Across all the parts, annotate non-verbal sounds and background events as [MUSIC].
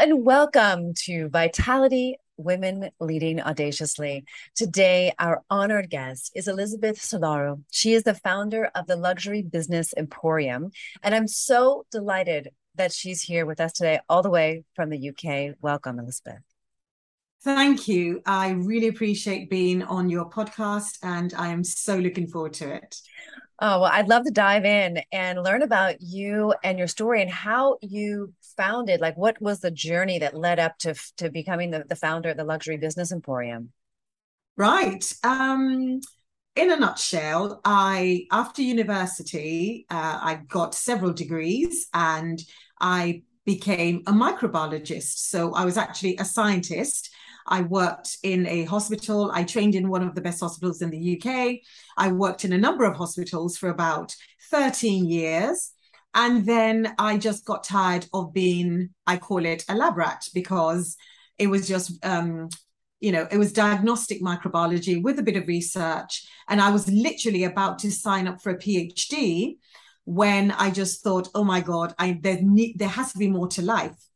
And welcome to Vitality Women Leading Audaciously. Today, our honored guest is Elizabeth Solaru. She is the founder of the Luxury Business Emporium, and I'm so delighted that she's here with us today, all the way from the UK. Welcome, Elizabeth. Thank you. I really appreciate being on your podcast, and I am so looking forward to it. Oh, well, I'd love to dive in and learn about you and your story and how you founded, like what was the journey that led up to, to becoming the, the founder of the Luxury Business Emporium? Right. Um, in a nutshell, I, after university, uh, I got several degrees and I became a microbiologist. So I was actually a scientist I worked in a hospital. I trained in one of the best hospitals in the UK. I worked in a number of hospitals for about 13 years. And then I just got tired of being, I call it a lab rat, because it was just, um, you know, it was diagnostic microbiology with a bit of research. And I was literally about to sign up for a PhD when I just thought, oh my God, I, there, there has to be more to life.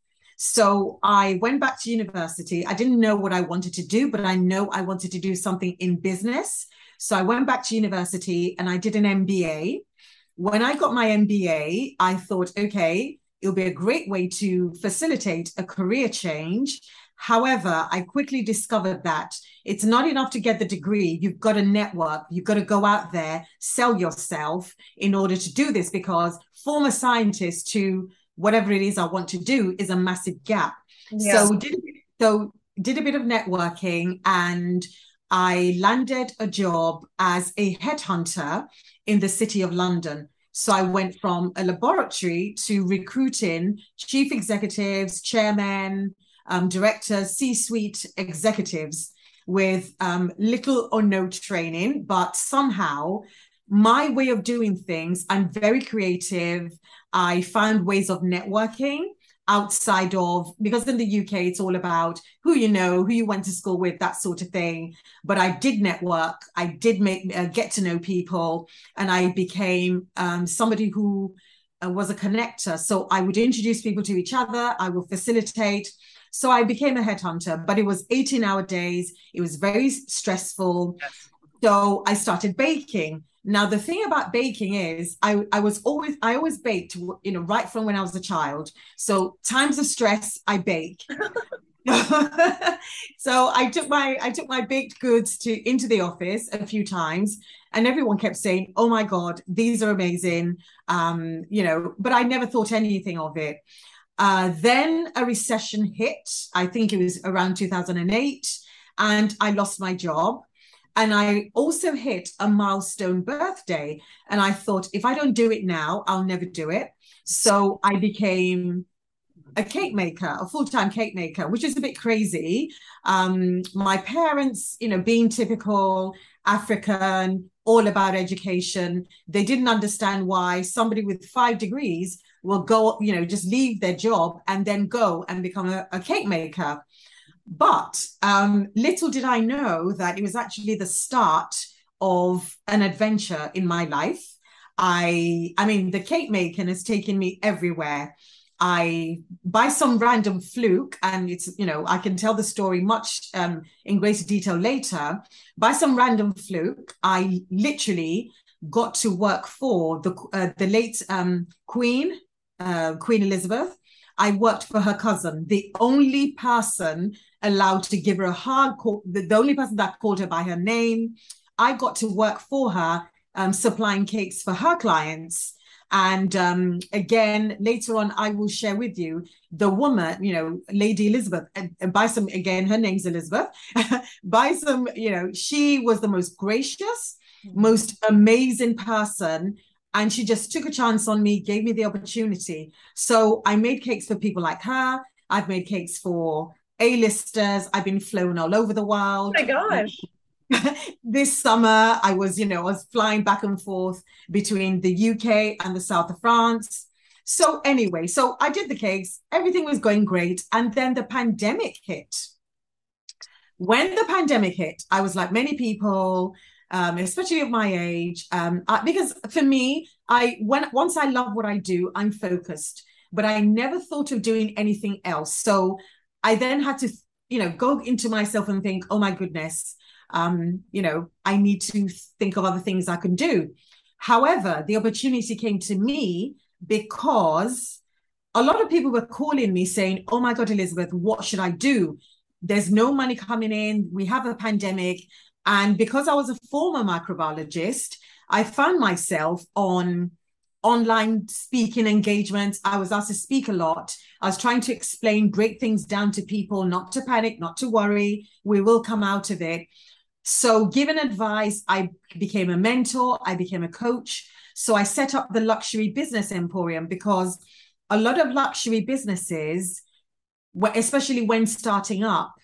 So I went back to university. I didn't know what I wanted to do, but I know I wanted to do something in business. So I went back to university and I did an MBA. When I got my MBA, I thought, okay, it'll be a great way to facilitate a career change. However, I quickly discovered that it's not enough to get the degree. You've got to network. You've got to go out there, sell yourself in order to do this because former scientists to whatever it is I want to do is a massive gap. Yeah. So did so did a bit of networking and I landed a job as a headhunter in the city of London. So I went from a laboratory to recruiting chief executives, chairmen, um, directors, C-suite executives with um, little or no training, but somehow my way of doing things, I'm very creative. I found ways of networking outside of because in the UK it's all about who you know, who you went to school with, that sort of thing. But I did network, I did make uh, get to know people, and I became um, somebody who uh, was a connector. So I would introduce people to each other. I will facilitate. So I became a headhunter, but it was 18 hour days. It was very stressful. Yes. So I started baking. Now the thing about baking is I, I was always I always baked you know right from when I was a child. So times of stress I bake. [LAUGHS] [LAUGHS] so I took my I took my baked goods to into the office a few times and everyone kept saying, "Oh my god, these are amazing." Um, you know, but I never thought anything of it. Uh, then a recession hit. I think it was around 2008 and I lost my job. And I also hit a milestone birthday. And I thought, if I don't do it now, I'll never do it. So I became a cake maker, a full time cake maker, which is a bit crazy. Um, my parents, you know, being typical African, all about education, they didn't understand why somebody with five degrees will go, you know, just leave their job and then go and become a, a cake maker. But um, little did I know that it was actually the start of an adventure in my life. I, I mean, the cake making has taken me everywhere. I, by some random fluke, and it's, you know, I can tell the story much um, in greater detail later. By some random fluke, I literally got to work for the uh, the late um, Queen, uh, Queen Elizabeth. I worked for her cousin, the only person allowed to give her a hard call, the, the only person that called her by her name. I got to work for her, um, supplying cakes for her clients. And um, again, later on, I will share with you the woman, you know, Lady Elizabeth, and, and by some, again, her name's Elizabeth. [LAUGHS] by some, you know, she was the most gracious, mm-hmm. most amazing person and she just took a chance on me, gave me the opportunity. So I made cakes for people like her. I've made cakes for A-listers. I've been flown all over the world. Oh my gosh. [LAUGHS] this summer I was, you know, I was flying back and forth between the UK and the south of France. So anyway, so I did the cakes, everything was going great. And then the pandemic hit. When the pandemic hit, I was like many people, um, especially of my age, um, I, because for me, I when once I love what I do, I'm focused. But I never thought of doing anything else. So I then had to, you know, go into myself and think, oh my goodness, um, you know, I need to think of other things I can do. However, the opportunity came to me because a lot of people were calling me saying, Oh my God, Elizabeth, what should I do? There's no money coming in. We have a pandemic. And because I was a former microbiologist, I found myself on online speaking engagements. I was asked to speak a lot. I was trying to explain great things down to people, not to panic, not to worry. We will come out of it. So, given advice, I became a mentor, I became a coach. So, I set up the luxury business emporium because a lot of luxury businesses, especially when starting up,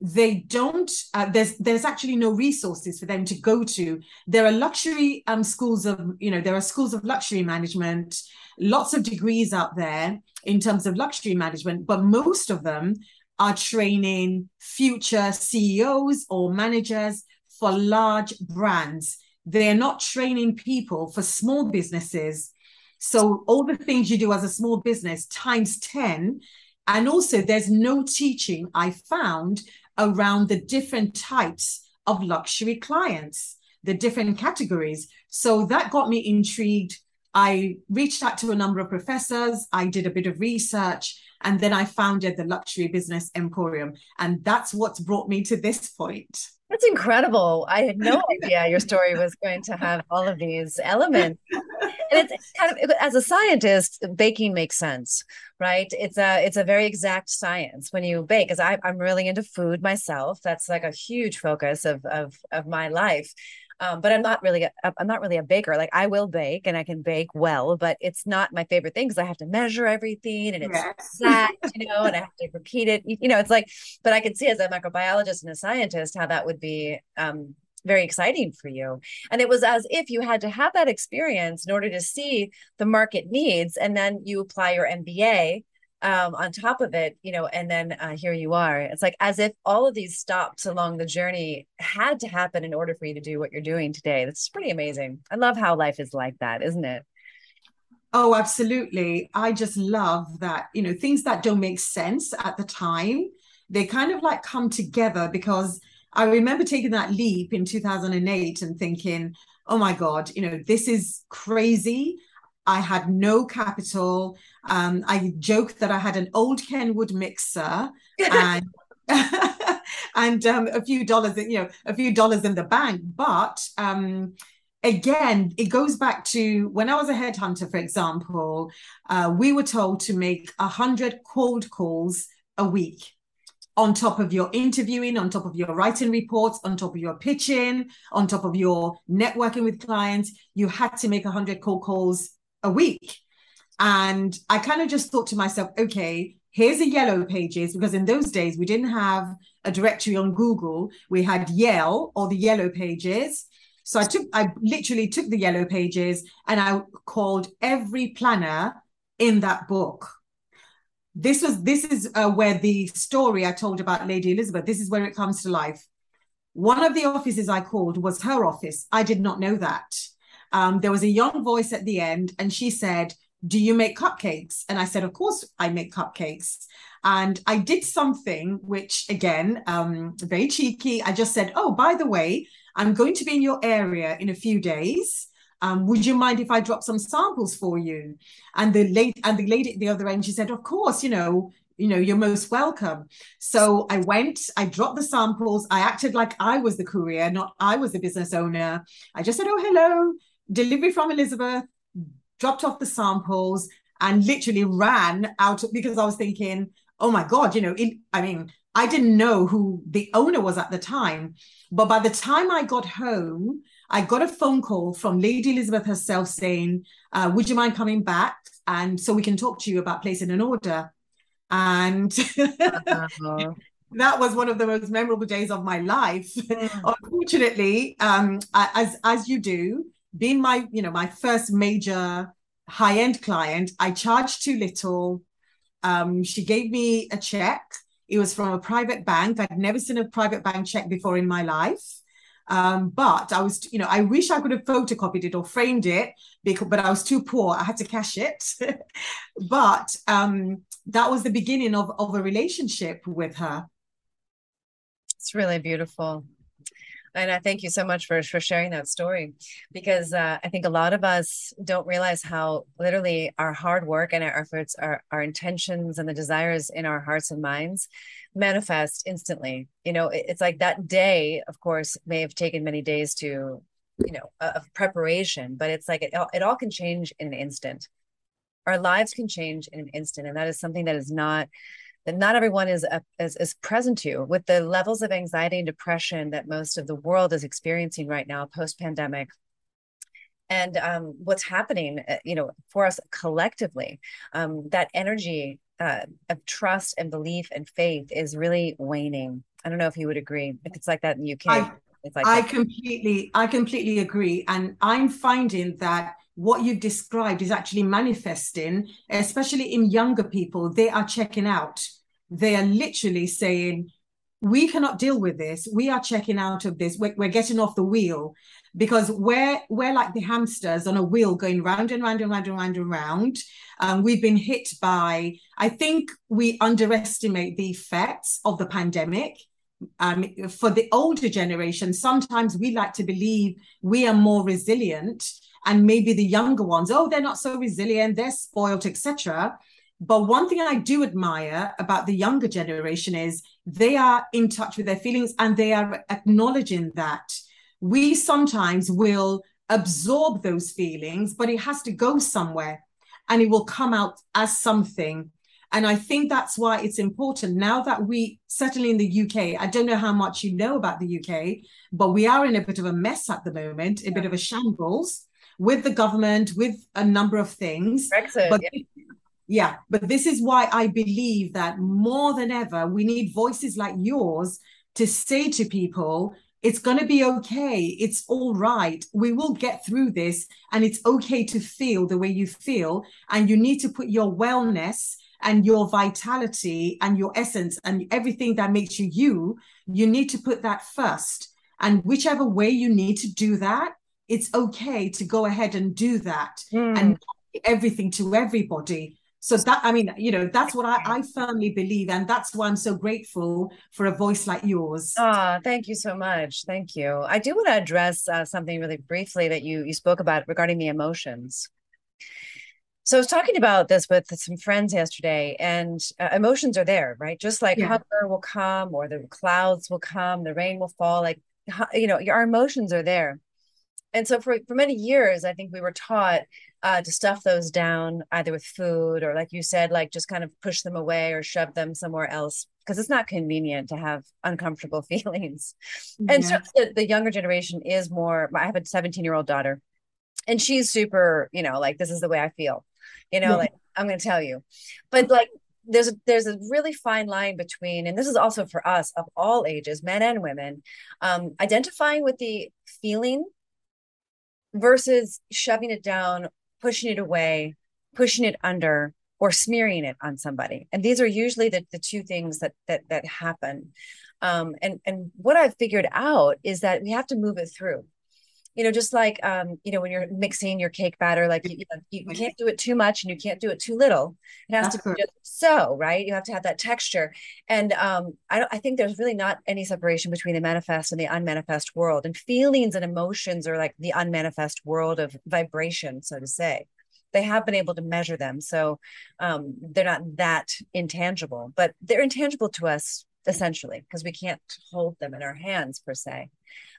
they don't uh, there's there's actually no resources for them to go to there are luxury um schools of you know there are schools of luxury management lots of degrees out there in terms of luxury management but most of them are training future CEOs or managers for large brands. They're not training people for small businesses. So, all the things you do as a small business times 10. And also, there's no teaching I found around the different types of luxury clients, the different categories. So, that got me intrigued. I reached out to a number of professors, I did a bit of research, and then I founded the Luxury Business Emporium. And that's what's brought me to this point. That's incredible. I had no [LAUGHS] idea your story was going to have all of these elements. And it's kind of as a scientist, baking makes sense, right? It's a it's a very exact science when you bake. Because I'm really into food myself. That's like a huge focus of of of my life. Um, but I'm not really a, I'm not really a baker. Like I will bake and I can bake well, but it's not my favorite thing because I have to measure everything and it's exact, [LAUGHS] you know, and I have to repeat it. You know, it's like, but I can see as a microbiologist and a scientist how that would be um, very exciting for you. And it was as if you had to have that experience in order to see the market needs, and then you apply your MBA um, on top of it, you know, and then uh, here you are. It's like as if all of these stops along the journey had to happen in order for you to do what you're doing today. That's pretty amazing. I love how life is like that, isn't it? Oh, absolutely. I just love that, you know, things that don't make sense at the time, they kind of like come together because I remember taking that leap in 2008 and thinking, oh my God, you know, this is crazy. I had no capital. Um, I joked that I had an old Kenwood mixer and [LAUGHS] [LAUGHS] and um, a few dollars, you know, a few dollars in the bank. But um, again, it goes back to when I was a headhunter, for example, uh, we were told to make a hundred cold calls a week on top of your interviewing, on top of your writing reports, on top of your pitching, on top of your networking with clients, you had to make 100 cold calls a week. And I kind of just thought to myself, okay, here's the yellow pages, because in those days we didn't have a directory on Google. We had Yell or the yellow pages. So I took, I literally took the yellow pages and I called every planner in that book. This was, this is uh, where the story I told about Lady Elizabeth, this is where it comes to life. One of the offices I called was her office. I did not know that um, there was a young voice at the end, and she said, do you make cupcakes? And I said, Of course, I make cupcakes. And I did something which, again, um, very cheeky. I just said, Oh, by the way, I'm going to be in your area in a few days. Um, would you mind if I drop some samples for you? And the late and the lady at the other end, she said, Of course, you know, you know, you're most welcome. So I went, I dropped the samples. I acted like I was the courier, not I was the business owner. I just said, Oh, hello delivery from Elizabeth, dropped off the samples, and literally ran out because I was thinking, oh my God, you know, it, I mean, I didn't know who the owner was at the time. But by the time I got home, I got a phone call from Lady Elizabeth herself saying, uh, Would you mind coming back? And so we can talk to you about placing an order. And uh-huh. [LAUGHS] that was one of the most memorable days of my life. Mm. Unfortunately, um, as as you do, being my you know my first major high end client, I charged too little. Um, she gave me a check. It was from a private bank. I'd never seen a private bank check before in my life. Um, but I was, you know, I wish I could have photocopied it or framed it, because, but I was too poor. I had to cash it. [LAUGHS] but um, that was the beginning of, of a relationship with her. It's really beautiful. And I thank you so much for, for sharing that story because uh, I think a lot of us don't realize how literally our hard work and our efforts, our, our intentions and the desires in our hearts and minds manifest instantly. You know, it, it's like that day, of course, may have taken many days to, you know, of preparation, but it's like it, it all can change in an instant. Our lives can change in an instant. And that is something that is not that not everyone is, uh, is, is present to with the levels of anxiety and depression that most of the world is experiencing right now post pandemic and um, what's happening uh, you know for us collectively um, that energy uh, of trust and belief and faith is really waning. I don't know if you would agree. If it's like that in the uk I, like I completely i completely agree. And i'm finding that what you've described is actually manifesting, especially in younger people. They are checking out. They are literally saying, we cannot deal with this. We are checking out of this. We're, we're, getting off the wheel because we're we're like the hamsters on a wheel going round and round and round and round and round. Um, we've been hit by. I think we underestimate the effects of the pandemic. Um, for the older generation, sometimes we like to believe we are more resilient and maybe the younger ones oh they're not so resilient they're spoiled etc but one thing i do admire about the younger generation is they are in touch with their feelings and they are acknowledging that we sometimes will absorb those feelings but it has to go somewhere and it will come out as something. And I think that's why it's important now that we, certainly in the UK, I don't know how much you know about the UK, but we are in a bit of a mess at the moment, a bit of a shambles with the government, with a number of things. Brexit, but yeah. yeah, but this is why I believe that more than ever, we need voices like yours to say to people, it's going to be okay. It's all right. We will get through this. And it's okay to feel the way you feel. And you need to put your wellness and your vitality and your essence and everything that makes you you, you need to put that first. And whichever way you need to do that, it's okay to go ahead and do that mm. and everything to everybody so that i mean you know that's what I, I firmly believe and that's why i'm so grateful for a voice like yours ah oh, thank you so much thank you i do want to address uh, something really briefly that you you spoke about regarding the emotions so I was talking about this with some friends yesterday, and uh, emotions are there, right? Just like yeah. hunger will come, or the clouds will come, the rain will fall. Like you know, our emotions are there and so for, for many years i think we were taught uh, to stuff those down either with food or like you said like just kind of push them away or shove them somewhere else because it's not convenient to have uncomfortable [LAUGHS] feelings yeah. and so the, the younger generation is more i have a 17 year old daughter and she's super you know like this is the way i feel you know yeah. like i'm going to tell you but like there's a, there's a really fine line between and this is also for us of all ages men and women um, identifying with the feeling versus shoving it down, pushing it away, pushing it under, or smearing it on somebody. And these are usually the, the two things that that that happen. Um, and and what I've figured out is that we have to move it through you know, just like um, you know, when you're mixing your cake batter, like you, you, you can't do it too much and you can't do it too little. It has That's to be just so, right? You have to have that texture. And um, I don't I think there's really not any separation between the manifest and the unmanifest world. And feelings and emotions are like the unmanifest world of vibration, so to say. They have been able to measure them. So um, they're not that intangible, but they're intangible to us essentially because we can't hold them in our hands per se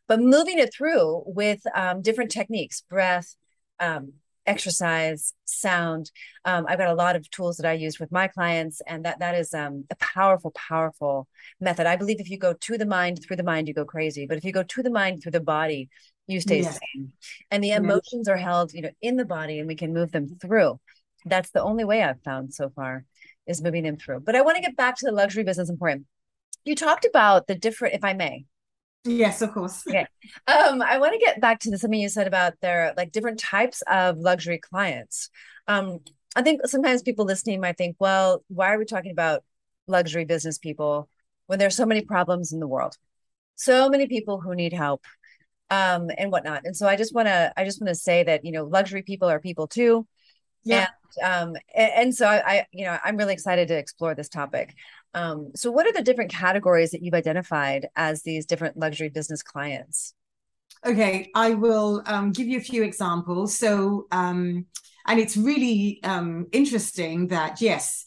but moving it through with um, different techniques breath um, exercise, sound. Um, I've got a lot of tools that I use with my clients, and that that is um, a powerful, powerful method. I believe if you go to the mind through the mind, you go crazy, but if you go to the mind through the body, you stay sane. And the emotions are held, you know, in the body, and we can move them through. That's the only way I've found so far is moving them through. But I want to get back to the luxury business Emporium. You talked about the different, if I may, Yes, of course. Okay. Um, I want to get back to something you said about their like different types of luxury clients. Um, I think sometimes people listening might think, well, why are we talking about luxury business people when there's so many problems in the world? So many people who need help um, and whatnot. And so I just want to I just want to say that, you know, luxury people are people too. Yeah. And, um, and, and so I, I, you know, I'm really excited to explore this topic. Um, so, what are the different categories that you've identified as these different luxury business clients? Okay, I will um, give you a few examples. So, um, and it's really um, interesting that yes,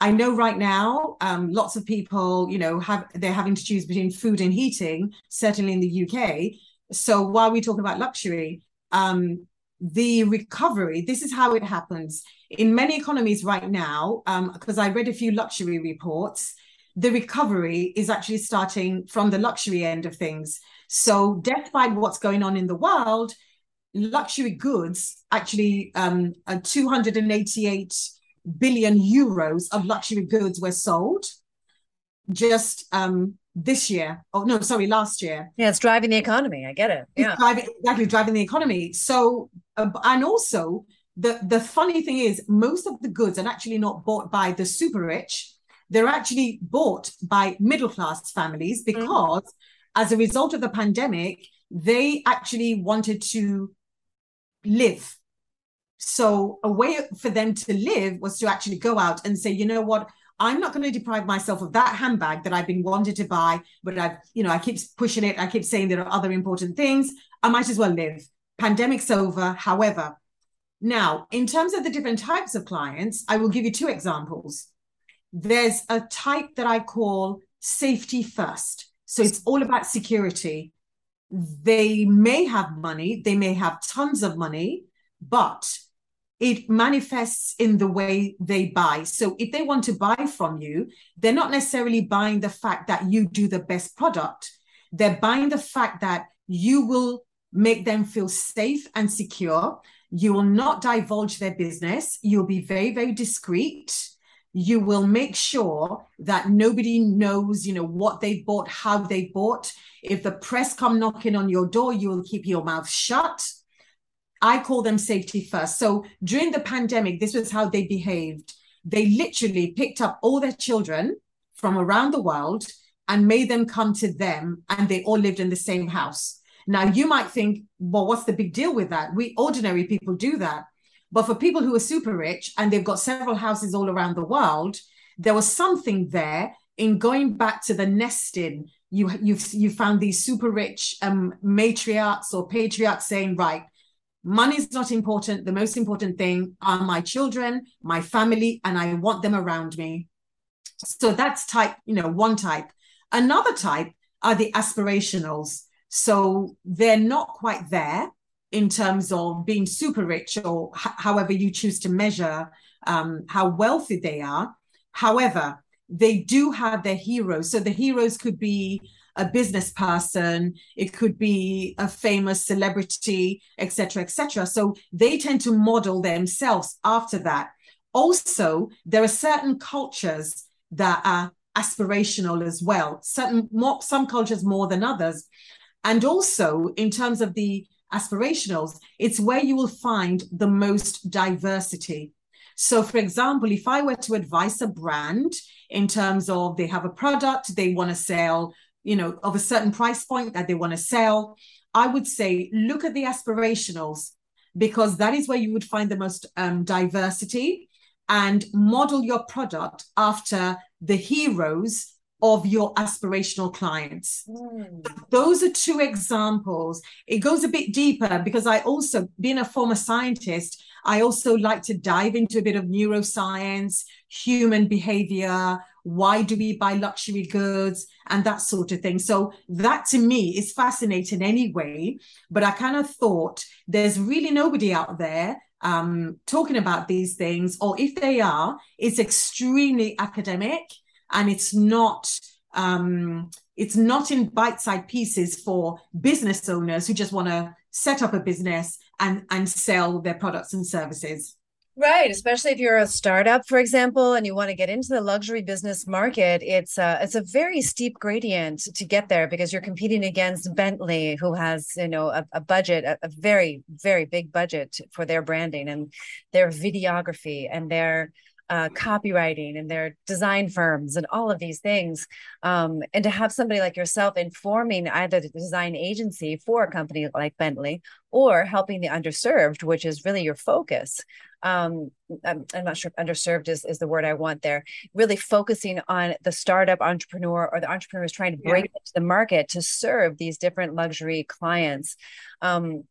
I know right now um, lots of people, you know, have they're having to choose between food and heating. Certainly in the UK. So while we talk about luxury, um, the recovery, this is how it happens. In many economies right now, because um, I read a few luxury reports, the recovery is actually starting from the luxury end of things. So, despite what's going on in the world, luxury goods actually um, 288 billion euros of luxury goods were sold just um, this year. Oh no, sorry, last year. Yeah, it's driving the economy. I get it. Yeah, driving, exactly driving the economy. So, uh, and also the the funny thing is, most of the goods are actually not bought by the super rich. They're actually bought by middle class families mm. because, mm. as a result of the pandemic, they actually wanted to live. So, a way for them to live was to actually go out and say, you know what, I'm not going to deprive myself of that handbag that I've been wanted to buy, but I've, you know, I keep pushing it. I keep saying there are other important things. I might as well live. Pandemic's over. However, now in terms of the different types of clients, I will give you two examples. There's a type that I call safety first. So it's all about security. They may have money, they may have tons of money, but it manifests in the way they buy. So if they want to buy from you, they're not necessarily buying the fact that you do the best product. They're buying the fact that you will make them feel safe and secure. You will not divulge their business. You'll be very, very discreet. You will make sure that nobody knows, you know, what they bought, how they bought. If the press come knocking on your door, you will keep your mouth shut I call them safety first. So during the pandemic, this was how they behaved. They literally picked up all their children from around the world and made them come to them, and they all lived in the same house. Now, you might think, well, what's the big deal with that? We ordinary people do that. But for people who are super rich and they've got several houses all around the world, there was something there in going back to the nesting. You you've you found these super rich um, matriarchs or patriarchs saying, right, money is not important. The most important thing are my children, my family, and I want them around me. So that's type, you know, one type. Another type are the aspirationals. So they're not quite there in terms of being super rich or h- however you choose to measure um, how wealthy they are. However, they do have their heroes. So the heroes could be a business person, it could be a famous celebrity, etc., etc. So they tend to model themselves after that. Also, there are certain cultures that are aspirational as well. Certain more, some cultures more than others, and also in terms of the aspirationals, it's where you will find the most diversity. So, for example, if I were to advise a brand in terms of they have a product, they want to sell you know, of a certain price point that they want to sell, I would say look at the aspirationals because that is where you would find the most um, diversity and model your product after the heroes of your aspirational clients. Mm. Those are two examples. It goes a bit deeper because I also, being a former scientist, I also like to dive into a bit of neuroscience, human behavior, why do we buy luxury goods, and that sort of thing. So that to me is fascinating anyway. But I kind of thought there's really nobody out there um, talking about these things, or if they are, it's extremely academic and it's not um, it's not in bite-sized pieces for business owners who just want to set up a business and and sell their products and services. Right, especially if you're a startup, for example, and you want to get into the luxury business market, it's a it's a very steep gradient to get there because you're competing against Bentley, who has you know a, a budget, a, a, very very big budget for their branding and their videography and their uh, copywriting and their design firms and all of these things. Um, and to have somebody like yourself informing either the design agency for a company like Bentley or helping the underserved, which is really your focus. Um, I'm, I'm, not sure if underserved is, is the word I want there. Really focusing on the startup entrepreneur or the entrepreneur who's trying to break yeah. into the market to serve these different luxury clients. Um,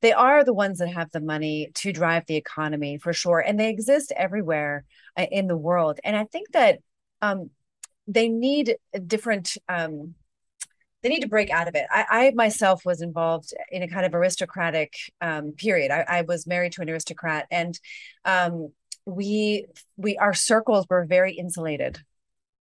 they are the ones that have the money to drive the economy for sure and they exist everywhere uh, in the world and i think that um, they need a different um, they need to break out of it. I, I, myself was involved in a kind of aristocratic um, period. I, I, was married to an aristocrat, and um, we we our circles were very insulated.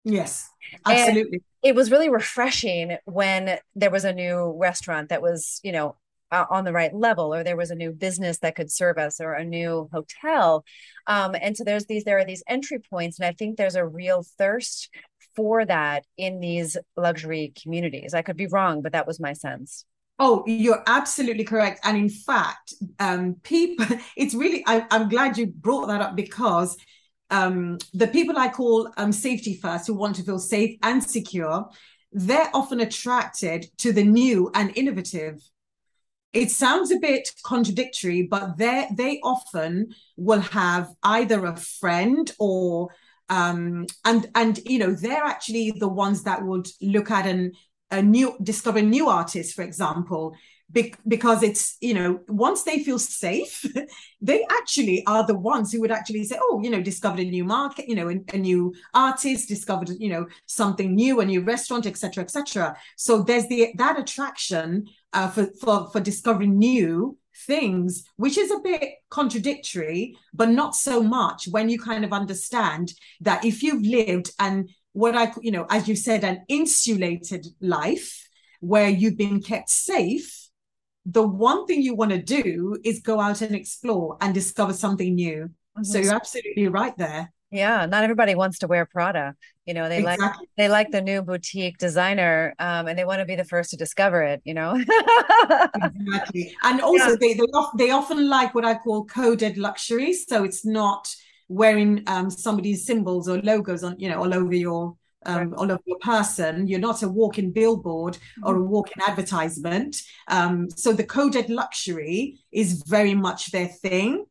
Yes, absolutely. And it was really refreshing when there was a new restaurant that was, you know, uh, on the right level or there was a new business that could serve us or a new hotel. Um, and so there's these there are these entry points and i think there's a real thirst for that in these luxury communities. I could be wrong but that was my sense. Oh, you're absolutely correct. And in fact, um, people, [LAUGHS] it's really, I, am glad you brought that up because um, the people I call um, safety first, who want to feel safe and secure, they're often attracted to the new and innovative it sounds a bit contradictory, but they they often will have either a friend or um, and and you know they're actually the ones that would look at an a new discover new artists, for example, be- because it's you know once they feel safe [LAUGHS] they actually are the ones who would actually say oh you know discovered a new market you know a, a new artist discovered you know something new a new restaurant etc etc so there's the that attraction uh, for, for for discovering new things which is a bit contradictory but not so much when you kind of understand that if you've lived and what i you know as you said an insulated life where you've been kept safe the one thing you want to do is go out and explore and discover something new. Mm-hmm. So you're absolutely right there. Yeah, not everybody wants to wear Prada. You know, they exactly. like they like the new boutique designer, um, and they want to be the first to discover it. You know, exactly. [LAUGHS] And also, yeah. they they, they often like what I call coded luxury. So it's not wearing um, somebody's symbols or logos on you know all over your um, right. all over your person. You're not a walking billboard mm-hmm. or a walking advertisement. Um, so the coded luxury is very much their thing,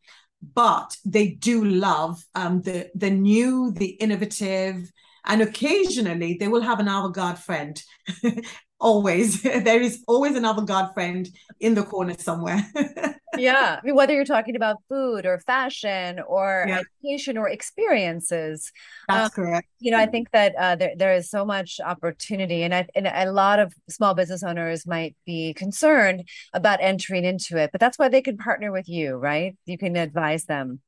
but they do love um, the the new, the innovative, and occasionally they will have an avant-garde friend. [LAUGHS] always, [LAUGHS] there is always an avant-garde friend in the corner somewhere. [LAUGHS] yeah. I mean, whether you're talking about food or fashion or yeah. education or experiences. That's um, correct. You know, I think that uh, there, there is so much opportunity and, I, and a lot of small business owners might be concerned about entering into it, but that's why they can partner with you, right? You can advise them.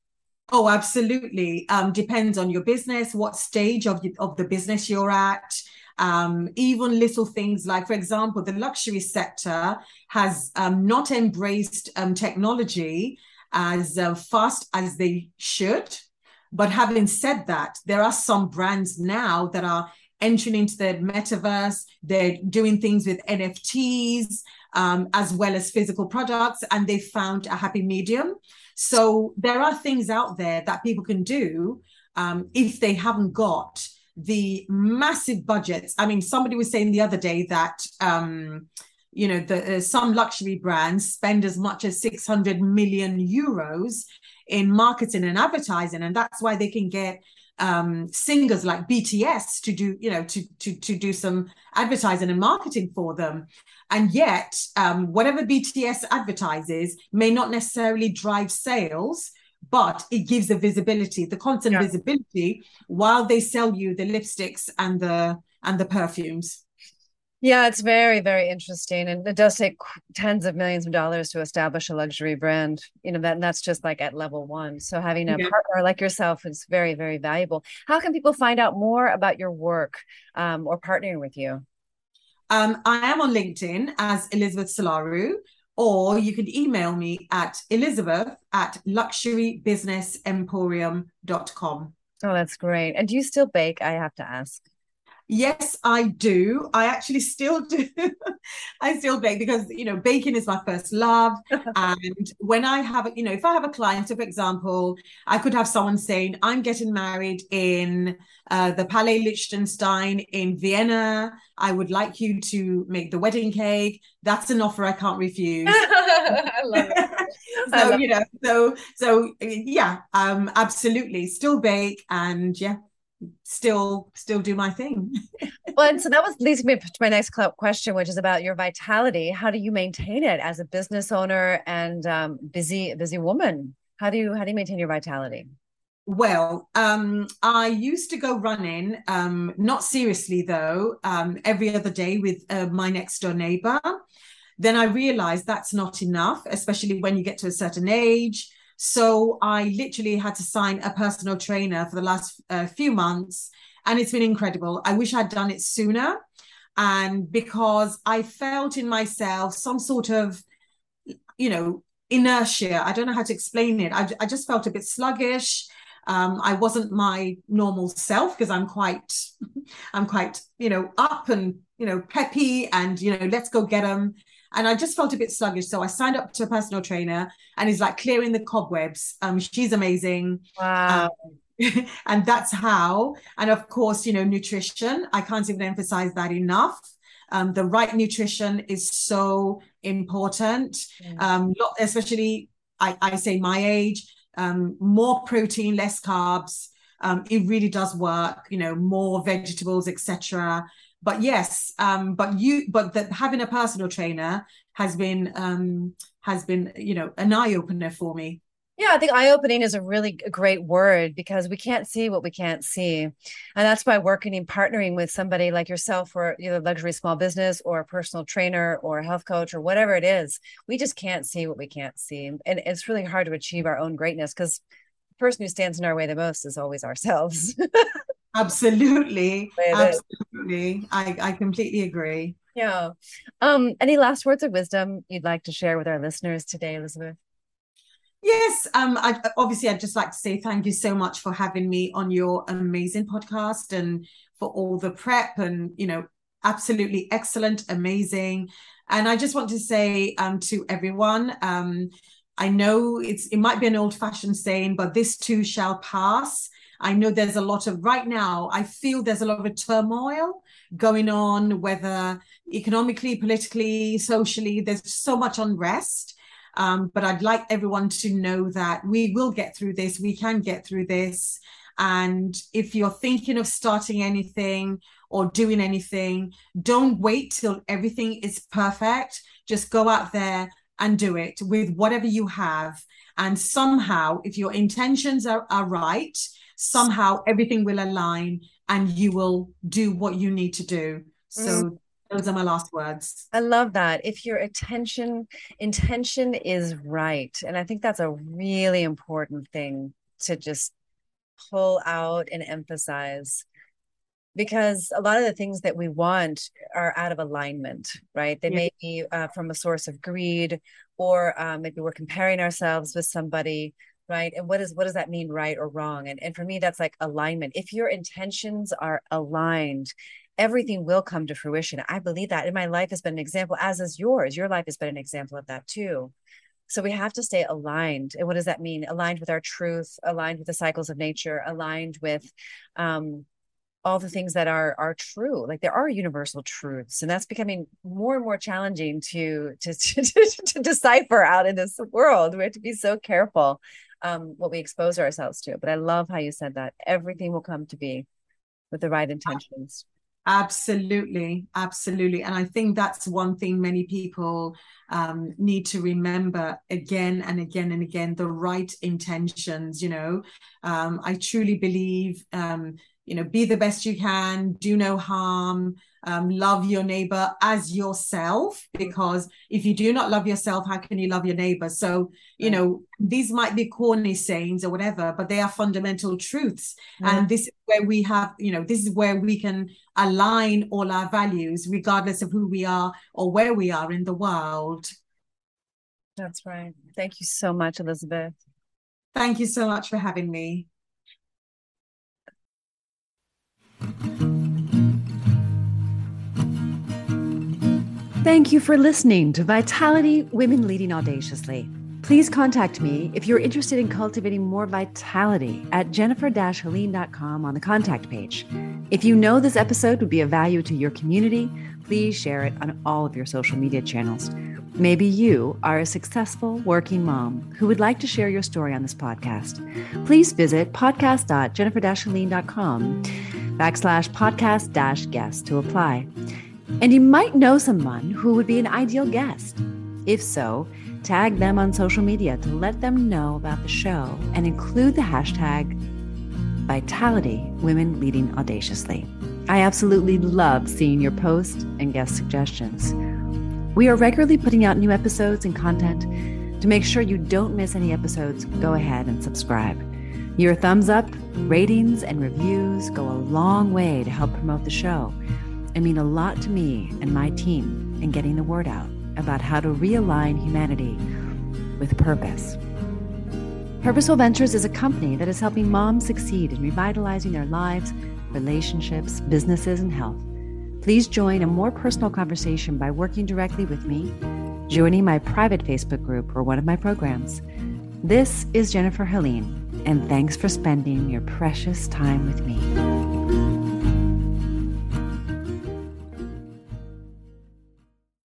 Oh, absolutely. Um, depends on your business, what stage of, of the business you're at um, even little things like, for example, the luxury sector has um, not embraced um, technology as uh, fast as they should. But having said that, there are some brands now that are entering into the metaverse. They're doing things with NFTs um, as well as physical products, and they found a happy medium. So there are things out there that people can do um, if they haven't got the massive budgets. I mean, somebody was saying the other day that um, you know the uh, some luxury brands spend as much as 600 million euros in marketing and advertising, and that's why they can get um, singers like BTS to do, you know, to to to do some advertising and marketing for them. And yet, um, whatever BTS advertises may not necessarily drive sales, but it gives the visibility, the constant yeah. visibility while they sell you the lipsticks and the and the perfumes. Yeah, it's very, very interesting. And it does take tens of millions of dollars to establish a luxury brand. You know, that and that's just like at level one. So having a yeah. partner like yourself is very, very valuable. How can people find out more about your work um, or partnering with you? Um, I am on LinkedIn as Elizabeth Solaru, or you can email me at elizabeth at luxurybusinessemporium.com. Oh, that's great. And do you still bake? I have to ask. Yes, I do. I actually still do. [LAUGHS] I still bake because you know baking is my first love. [LAUGHS] and when I have, you know, if I have a client, so for example, I could have someone saying, "I'm getting married in uh, the Palais Liechtenstein in Vienna. I would like you to make the wedding cake." That's an offer I can't refuse. [LAUGHS] I love it. so you know, so so yeah, um, absolutely, still bake and yeah still still do my thing. [LAUGHS] Well and so that was leads me to my next question which is about your vitality. How do you maintain it as a business owner and um, busy busy woman? How do you how do you maintain your vitality? Well um, i used to go running um, not seriously though um, every other day with uh, my next door neighbor. Then i realized that's not enough especially when you get to a certain age so I literally had to sign a personal trainer for the last uh, few months, and it's been incredible. I wish I'd done it sooner. And because I felt in myself some sort of, you know, inertia. I don't know how to explain it. I, I just felt a bit sluggish. Um, I wasn't my normal self because I'm quite, [LAUGHS] I'm quite, you know, up and you know peppy and you know let's go get them and I just felt a bit sluggish. So I signed up to a personal trainer and he's like clearing the cobwebs. Um, she's amazing. Wow. Um, [LAUGHS] and that's how. And of course, you know, nutrition. I can't even emphasize that enough. Um, the right nutrition is so important. Mm. Um, especially I, I say my age, um, more protein, less carbs. Um, it really does work. You know, more vegetables, etc but yes um but you but that having a personal trainer has been um has been you know an eye opener for me yeah, I think eye opening is a really great word because we can't see what we can't see. And that's why working and partnering with somebody like yourself or either luxury small business or a personal trainer or a health coach or whatever it is, we just can't see what we can't see. And it's really hard to achieve our own greatness because the person who stands in our way the most is always ourselves. [LAUGHS] Absolutely. Absolutely. I, I completely agree. Yeah. Um, any last words of wisdom you'd like to share with our listeners today, Elizabeth? Yes, um, I, obviously, I'd just like to say thank you so much for having me on your amazing podcast and for all the prep and, you know, absolutely excellent, amazing. And I just want to say um, to everyone, um, I know it's it might be an old fashioned saying, but this too shall pass. I know there's a lot of right now, I feel there's a lot of turmoil going on, whether economically, politically, socially, there's so much unrest. Um, but I'd like everyone to know that we will get through this, we can get through this. And if you're thinking of starting anything or doing anything, don't wait till everything is perfect. Just go out there and do it with whatever you have. And somehow, if your intentions are, are right, somehow everything will align and you will do what you need to do. So mm. those are my last words. I love that. If your attention intention is right, and I think that's a really important thing to just pull out and emphasize because a lot of the things that we want are out of alignment, right? They yeah. may be uh, from a source of greed, or uh, maybe we're comparing ourselves with somebody right? And what is what does that mean right or wrong? And and for me that's like alignment. If your intentions are aligned everything will come to fruition. I believe that. And my life has been an example as is yours. Your life has been an example of that too. So we have to stay aligned. And what does that mean? Aligned with our truth aligned with the cycles of nature aligned with um all the things that are are true like there are universal truths and that's becoming more and more challenging to to [LAUGHS] to, to, to decipher out in this world we have to be so careful um, what we expose ourselves to. But I love how you said that everything will come to be with the right intentions. Absolutely, absolutely. And I think that's one thing many people um, need to remember again and again and again the right intentions. You know, um, I truly believe, um, you know, be the best you can, do no harm, um, love your neighbor as yourself because if you do not love yourself how can you love your neighbor? So you know these might be corny sayings or whatever but they are fundamental truths. And this is where we have you know this is where we can align all our values regardless of who we are or where we are in the world. That's right. Thank you so much elizabeth. Thank you so much for having me Thank you for listening to Vitality Women Leading Audaciously. Please contact me if you're interested in cultivating more vitality at jennifer-helene.com on the contact page. If you know this episode would be of value to your community, please share it on all of your social media channels. Maybe you are a successful working mom who would like to share your story on this podcast. Please visit podcast.jennifer-helene.com backslash podcast dash guest to apply. And you might know someone who would be an ideal guest. If so, tag them on social media to let them know about the show and include the hashtag Vitality Women Leading Audaciously. I absolutely love seeing your posts and guest suggestions. We are regularly putting out new episodes and content. To make sure you don't miss any episodes, go ahead and subscribe. Your thumbs up, ratings, and reviews go a long way to help promote the show and mean a lot to me and my team in getting the word out about how to realign humanity with purpose. Purposeful Ventures is a company that is helping moms succeed in revitalizing their lives, relationships, businesses, and health. Please join a more personal conversation by working directly with me, joining my private Facebook group, or one of my programs. This is Jennifer Helene, and thanks for spending your precious time with me.